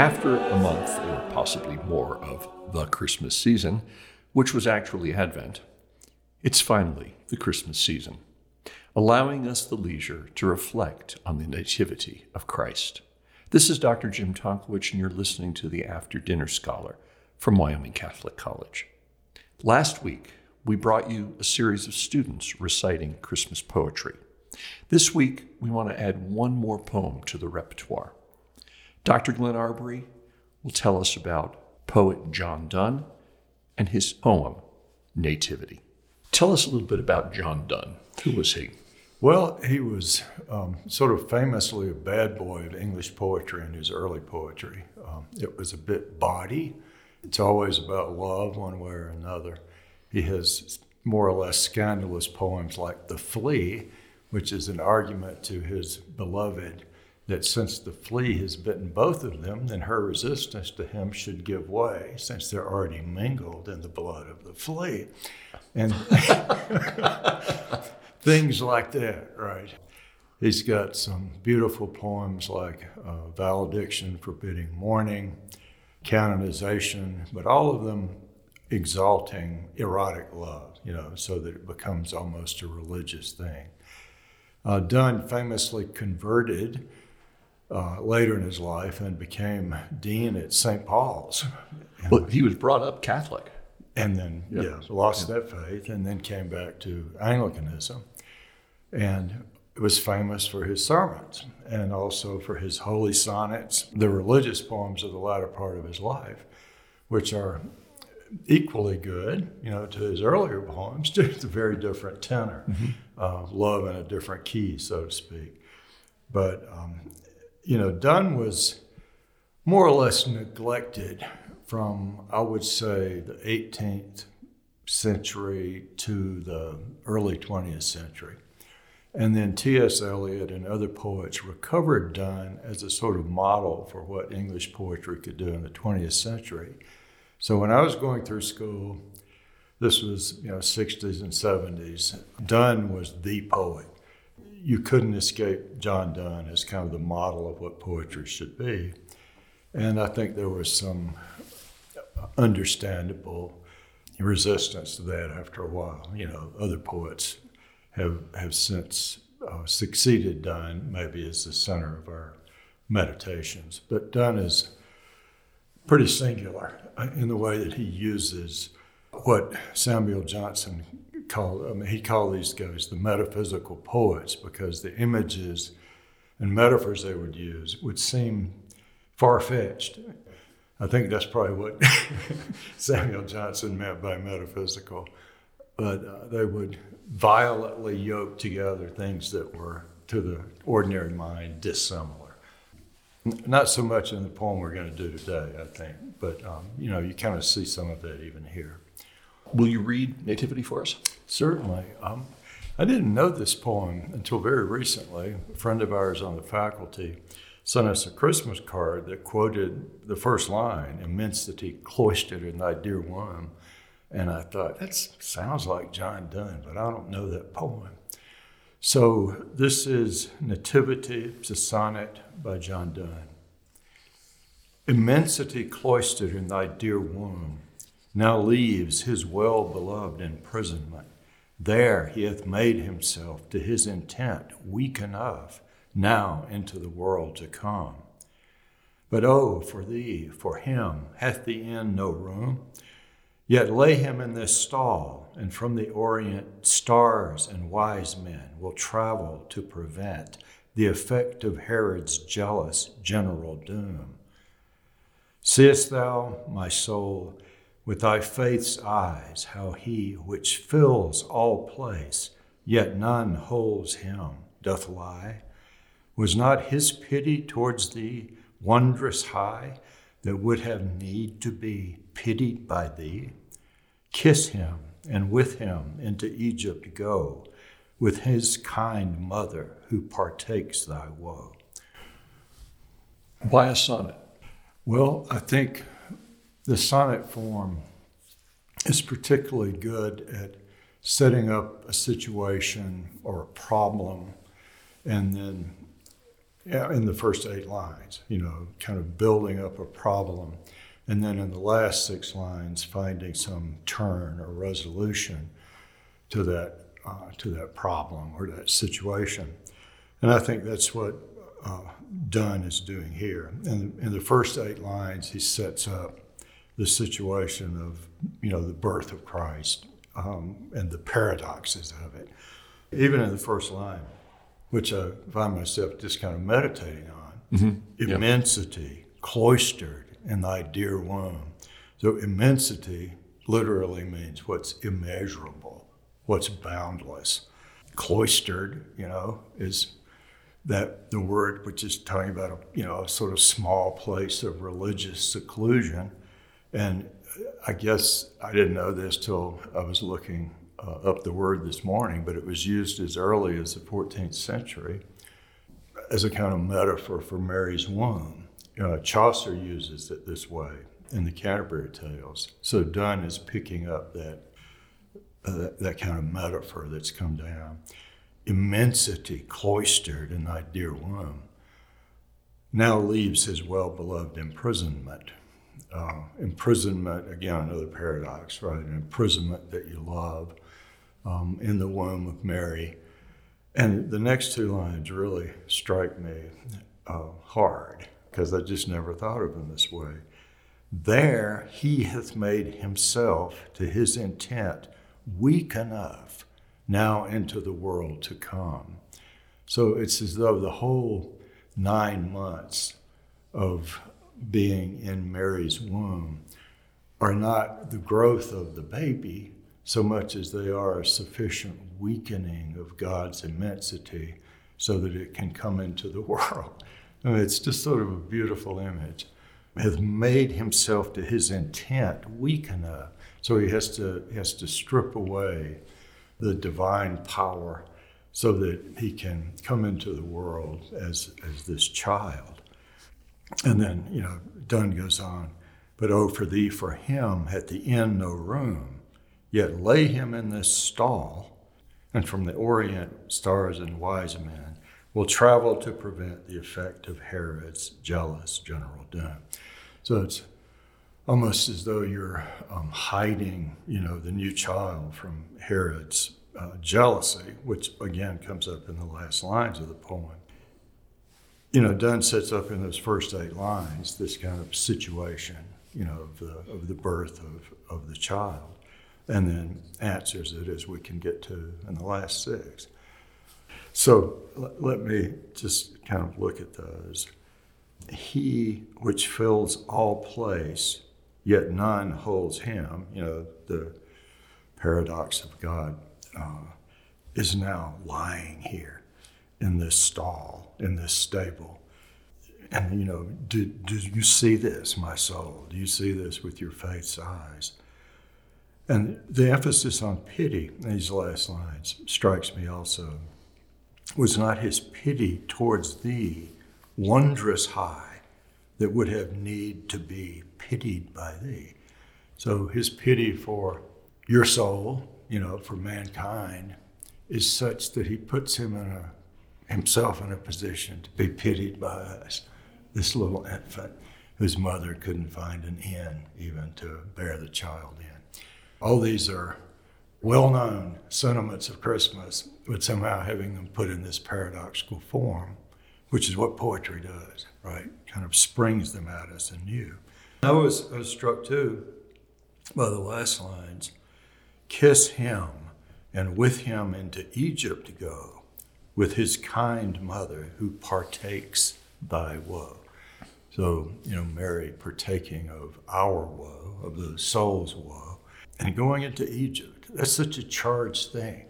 After a month, or possibly more, of the Christmas season, which was actually Advent, it's finally the Christmas season, allowing us the leisure to reflect on the Nativity of Christ. This is Dr. Jim Tonkowich, and you're listening to the After Dinner Scholar from Wyoming Catholic College. Last week, we brought you a series of students reciting Christmas poetry. This week, we want to add one more poem to the repertoire. Dr. Glenn Arbery will tell us about poet John Donne and his poem, Nativity. Tell us a little bit about John Donne. Who was he? Well, he was um, sort of famously a bad boy of English poetry in his early poetry. Um, it was a bit bawdy. It's always about love, one way or another. He has more or less scandalous poems like The Flea, which is an argument to his beloved that since the flea has bitten both of them, then her resistance to him should give way, since they're already mingled in the blood of the flea. And things like that, right? He's got some beautiful poems like uh, Valediction, Forbidding Mourning, Canonization, but all of them exalting erotic love, you know, so that it becomes almost a religious thing. Uh, Donne famously converted uh, later in his life and became dean at St. Paul's. Well, he was brought up Catholic. And then, yeah, lost that faith and then came back to Anglicanism. And was famous for his sermons and also for his holy sonnets, the religious poems of the latter part of his life, which are equally good, you know, to his earlier poems, just a very different tenor, mm-hmm. uh, love in a different key, so to speak. But, um, you know, Donne was more or less neglected from, I would say, the 18th century to the early 20th century. And then T.S. Eliot and other poets recovered Donne as a sort of model for what English poetry could do in the 20th century. So when I was going through school, this was you know 60s and 70s. Donne was the poet. You couldn't escape John Donne as kind of the model of what poetry should be. And I think there was some understandable resistance to that after a while. You know, other poets have have since uh, succeeded Donne maybe as the center of our meditations. But Donne is pretty singular in the way that he uses what Samuel Johnson I mean, he called these guys the metaphysical poets because the images and metaphors they would use would seem far fetched. I think that's probably what Samuel Johnson meant by metaphysical. But uh, they would violently yoke together things that were, to the ordinary mind, dissimilar. Not so much in the poem we're going to do today, I think, but um, you know, you kind of see some of that even here. Will you read Nativity for us? Certainly. Um, I didn't know this poem until very recently. A friend of ours on the faculty sent us a Christmas card that quoted the first line, Immensity cloistered in thy dear womb. And I thought, that sounds like John Donne, but I don't know that poem. So this is Nativity, it's a sonnet by John Donne. Immensity cloistered in thy dear womb now leaves his well beloved imprisonment. There he hath made himself to his intent weak enough now into the world to come. But oh, for thee, for him, hath the inn no room? Yet lay him in this stall, and from the Orient stars and wise men will travel to prevent the effect of Herod's jealous general doom. Seest thou, my soul, with thy faith's eyes, how he which fills all place, yet none holds him, doth lie? Was not his pity towards thee wondrous high, that would have need to be pitied by thee? Kiss him, and with him into Egypt go, with his kind mother who partakes thy woe. Why a sonnet? Well, I think the sonnet form is particularly good at setting up a situation or a problem and then in the first eight lines, you know, kind of building up a problem. And then in the last six lines, finding some turn or resolution to that, uh, to that problem or that situation. And I think that's what uh, Donne is doing here. In, in the first eight lines, he sets up the situation of, you know, the birth of Christ um, and the paradoxes of it. Even in the first line, which I find myself just kind of meditating on, mm-hmm. immensity, yep. cloistered in thy dear womb. So immensity literally means what's immeasurable, what's boundless. Cloistered, you know, is that the word which is talking about a you know a sort of small place of religious seclusion, and I guess I didn't know this till I was looking uh, up the word this morning, but it was used as early as the 14th century as a kind of metaphor for Mary's womb. Uh, Chaucer uses it this way in the Canterbury Tales. So Donne is picking up that, uh, that, that kind of metaphor that's come down. Immensity cloistered in thy dear womb now leaves his well beloved imprisonment uh, imprisonment, again, another paradox, right? An imprisonment that you love um, in the womb of Mary. And the next two lines really strike me uh, hard because I just never thought of them this way. There he hath made himself to his intent weak enough now into the world to come. So it's as though the whole nine months of being in Mary's womb are not the growth of the baby so much as they are a sufficient weakening of God's immensity so that it can come into the world. I mean, it's just sort of a beautiful image. Has made himself to his intent weak enough, so he has to he has to strip away the divine power so that he can come into the world as as this child. And then, you know, Donne goes on, but oh, for thee, for him, at the inn no room, yet lay him in this stall, and from the Orient stars and wise men will travel to prevent the effect of Herod's jealous general doom. So it's almost as though you're um, hiding, you know, the new child from Herod's uh, jealousy, which again comes up in the last lines of the poem you know, Donne sets up in those first eight lines this kind of situation, you know, of the, of the birth of, of the child, and then answers it as we can get to in the last six. So let, let me just kind of look at those. He which fills all place, yet none holds him, you know, the paradox of God, uh, is now lying here in this stall, in this stable. And, you know, do, do you see this, my soul? Do you see this with your faith's eyes? And the emphasis on pity in these last lines strikes me also. Was not his pity towards thee wondrous high that would have need to be pitied by thee? So his pity for your soul, you know, for mankind, is such that he puts him in a himself in a position to be pitied by us. This little infant whose mother couldn't find an inn even to bear the child in. All these are well known sentiments of Christmas, but somehow having them put in this paradoxical form, which is what poetry does, right? Kind of springs them at us anew. I was, I was struck too by the last lines kiss him and with him into Egypt go with his kind mother who partakes thy woe. So, you know, Mary partaking of our woe, of the soul's woe, and going into Egypt. That's such a charged thing.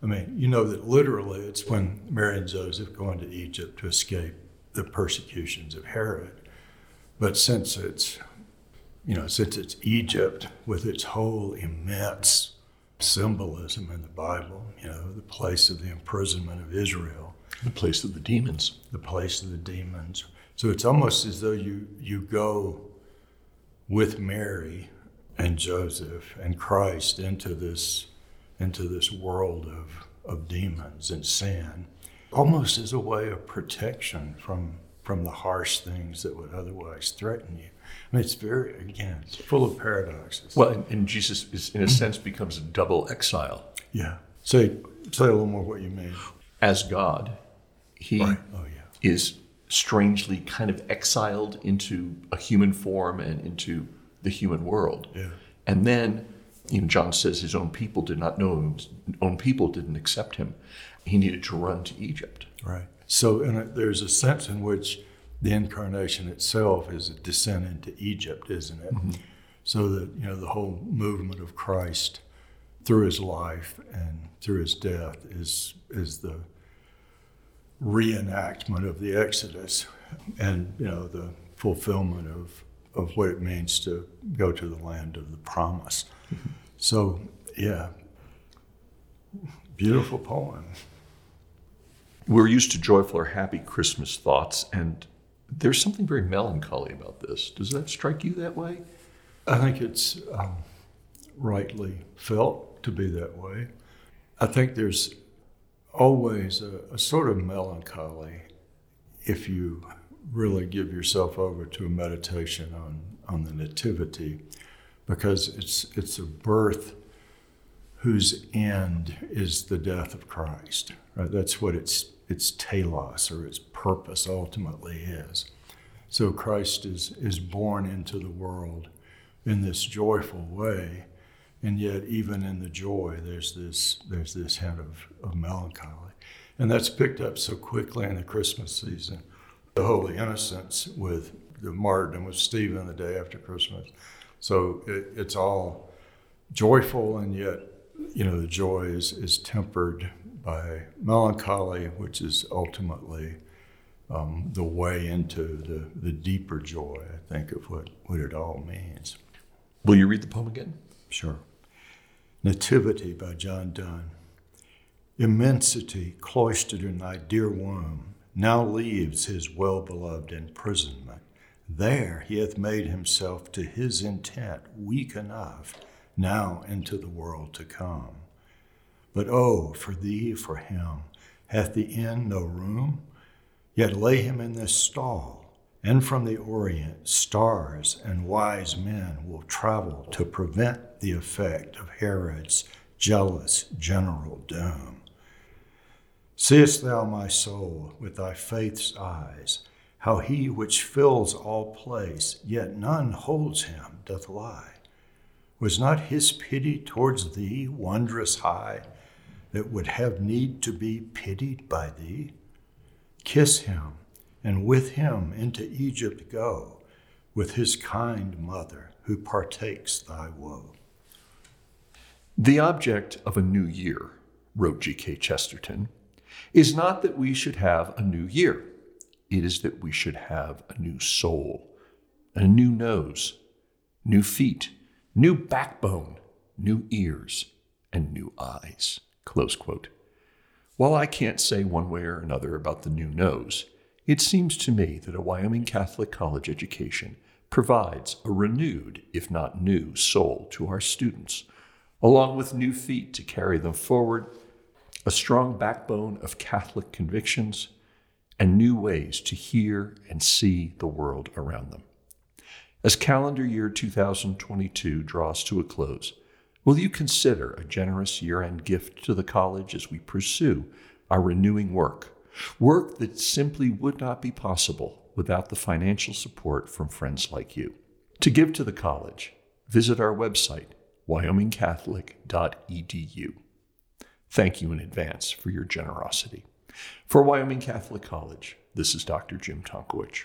I mean, you know that literally it's when Mary and Joseph go into Egypt to escape the persecutions of Herod. But since it's, you know, since it's Egypt with its whole immense symbolism in the Bible, you know, the place of the imprisonment of Israel. The place of the demons. The place of the demons. So it's almost as though you, you go with Mary and Joseph and Christ into this, into this world of, of demons and sin. almost as a way of protection from from the harsh things that would otherwise threaten you. I mean, it's very again, it's full of paradoxes. Well, and, and Jesus is, in a sense, becomes a double exile. Yeah. Say say a little more what you mean. As God, he Right. Oh yeah. is strangely kind of exiled into a human form and into the human world. Yeah. And then, you know, John says his own people did not know him, his own people didn't accept him. He needed to run to Egypt. Right. So in a, there's a sense in which the incarnation itself is a descent into Egypt, isn't it? Mm-hmm. So that you know the whole movement of Christ through his life and through his death is is the reenactment of the Exodus and you know the fulfillment of of what it means to go to the land of the promise. Mm-hmm. So yeah, beautiful poem. We're used to joyful or happy Christmas thoughts, and there's something very melancholy about this. Does that strike you that way? I think it's um, rightly felt to be that way. I think there's always a, a sort of melancholy if you really give yourself over to a meditation on, on the Nativity, because it's, it's a birth whose end is the death of Christ. Right? That's what its, its telos or its purpose ultimately is. So Christ is, is born into the world in this joyful way, and yet even in the joy, there's this there's this hint of, of melancholy, and that's picked up so quickly in the Christmas season. The Holy Innocents with the martyrdom of Stephen the day after Christmas, so it, it's all joyful, and yet you know the joy is is tempered by melancholy, which is ultimately um, the way into the, the deeper joy, I think, of what, what it all means. Will you read the poem again? Sure. Nativity by John Donne. Immensity cloistered in thy dear womb now leaves his well beloved imprisonment. There he hath made himself to his intent weak enough now into the world to come. But oh, for thee, for him, hath the end no room? Yet lay him in this stall, and from the Orient stars and wise men will travel to prevent the effect of Herod's jealous general doom. Seest thou, my soul, with thy faith's eyes, how he which fills all place, yet none holds him, doth lie? Was not his pity towards thee wondrous high, that would have need to be pitied by thee? Kiss him, and with him into Egypt go, with his kind mother who partakes thy woe. The object of a new year, wrote G.K. Chesterton, is not that we should have a new year. It is that we should have a new soul, a new nose, new feet, new backbone, new ears, and new eyes. Close quote. While I can't say one way or another about the new nose, it seems to me that a Wyoming Catholic college education provides a renewed, if not new, soul to our students, along with new feet to carry them forward, a strong backbone of Catholic convictions, and new ways to hear and see the world around them. As calendar year 2022 draws to a close, will you consider a generous year end gift to the college as we pursue our renewing work? Work that simply would not be possible without the financial support from friends like you. To give to the college, visit our website, wyomingcatholic.edu. Thank you in advance for your generosity. For Wyoming Catholic College, this is Dr. Jim Tonkowich.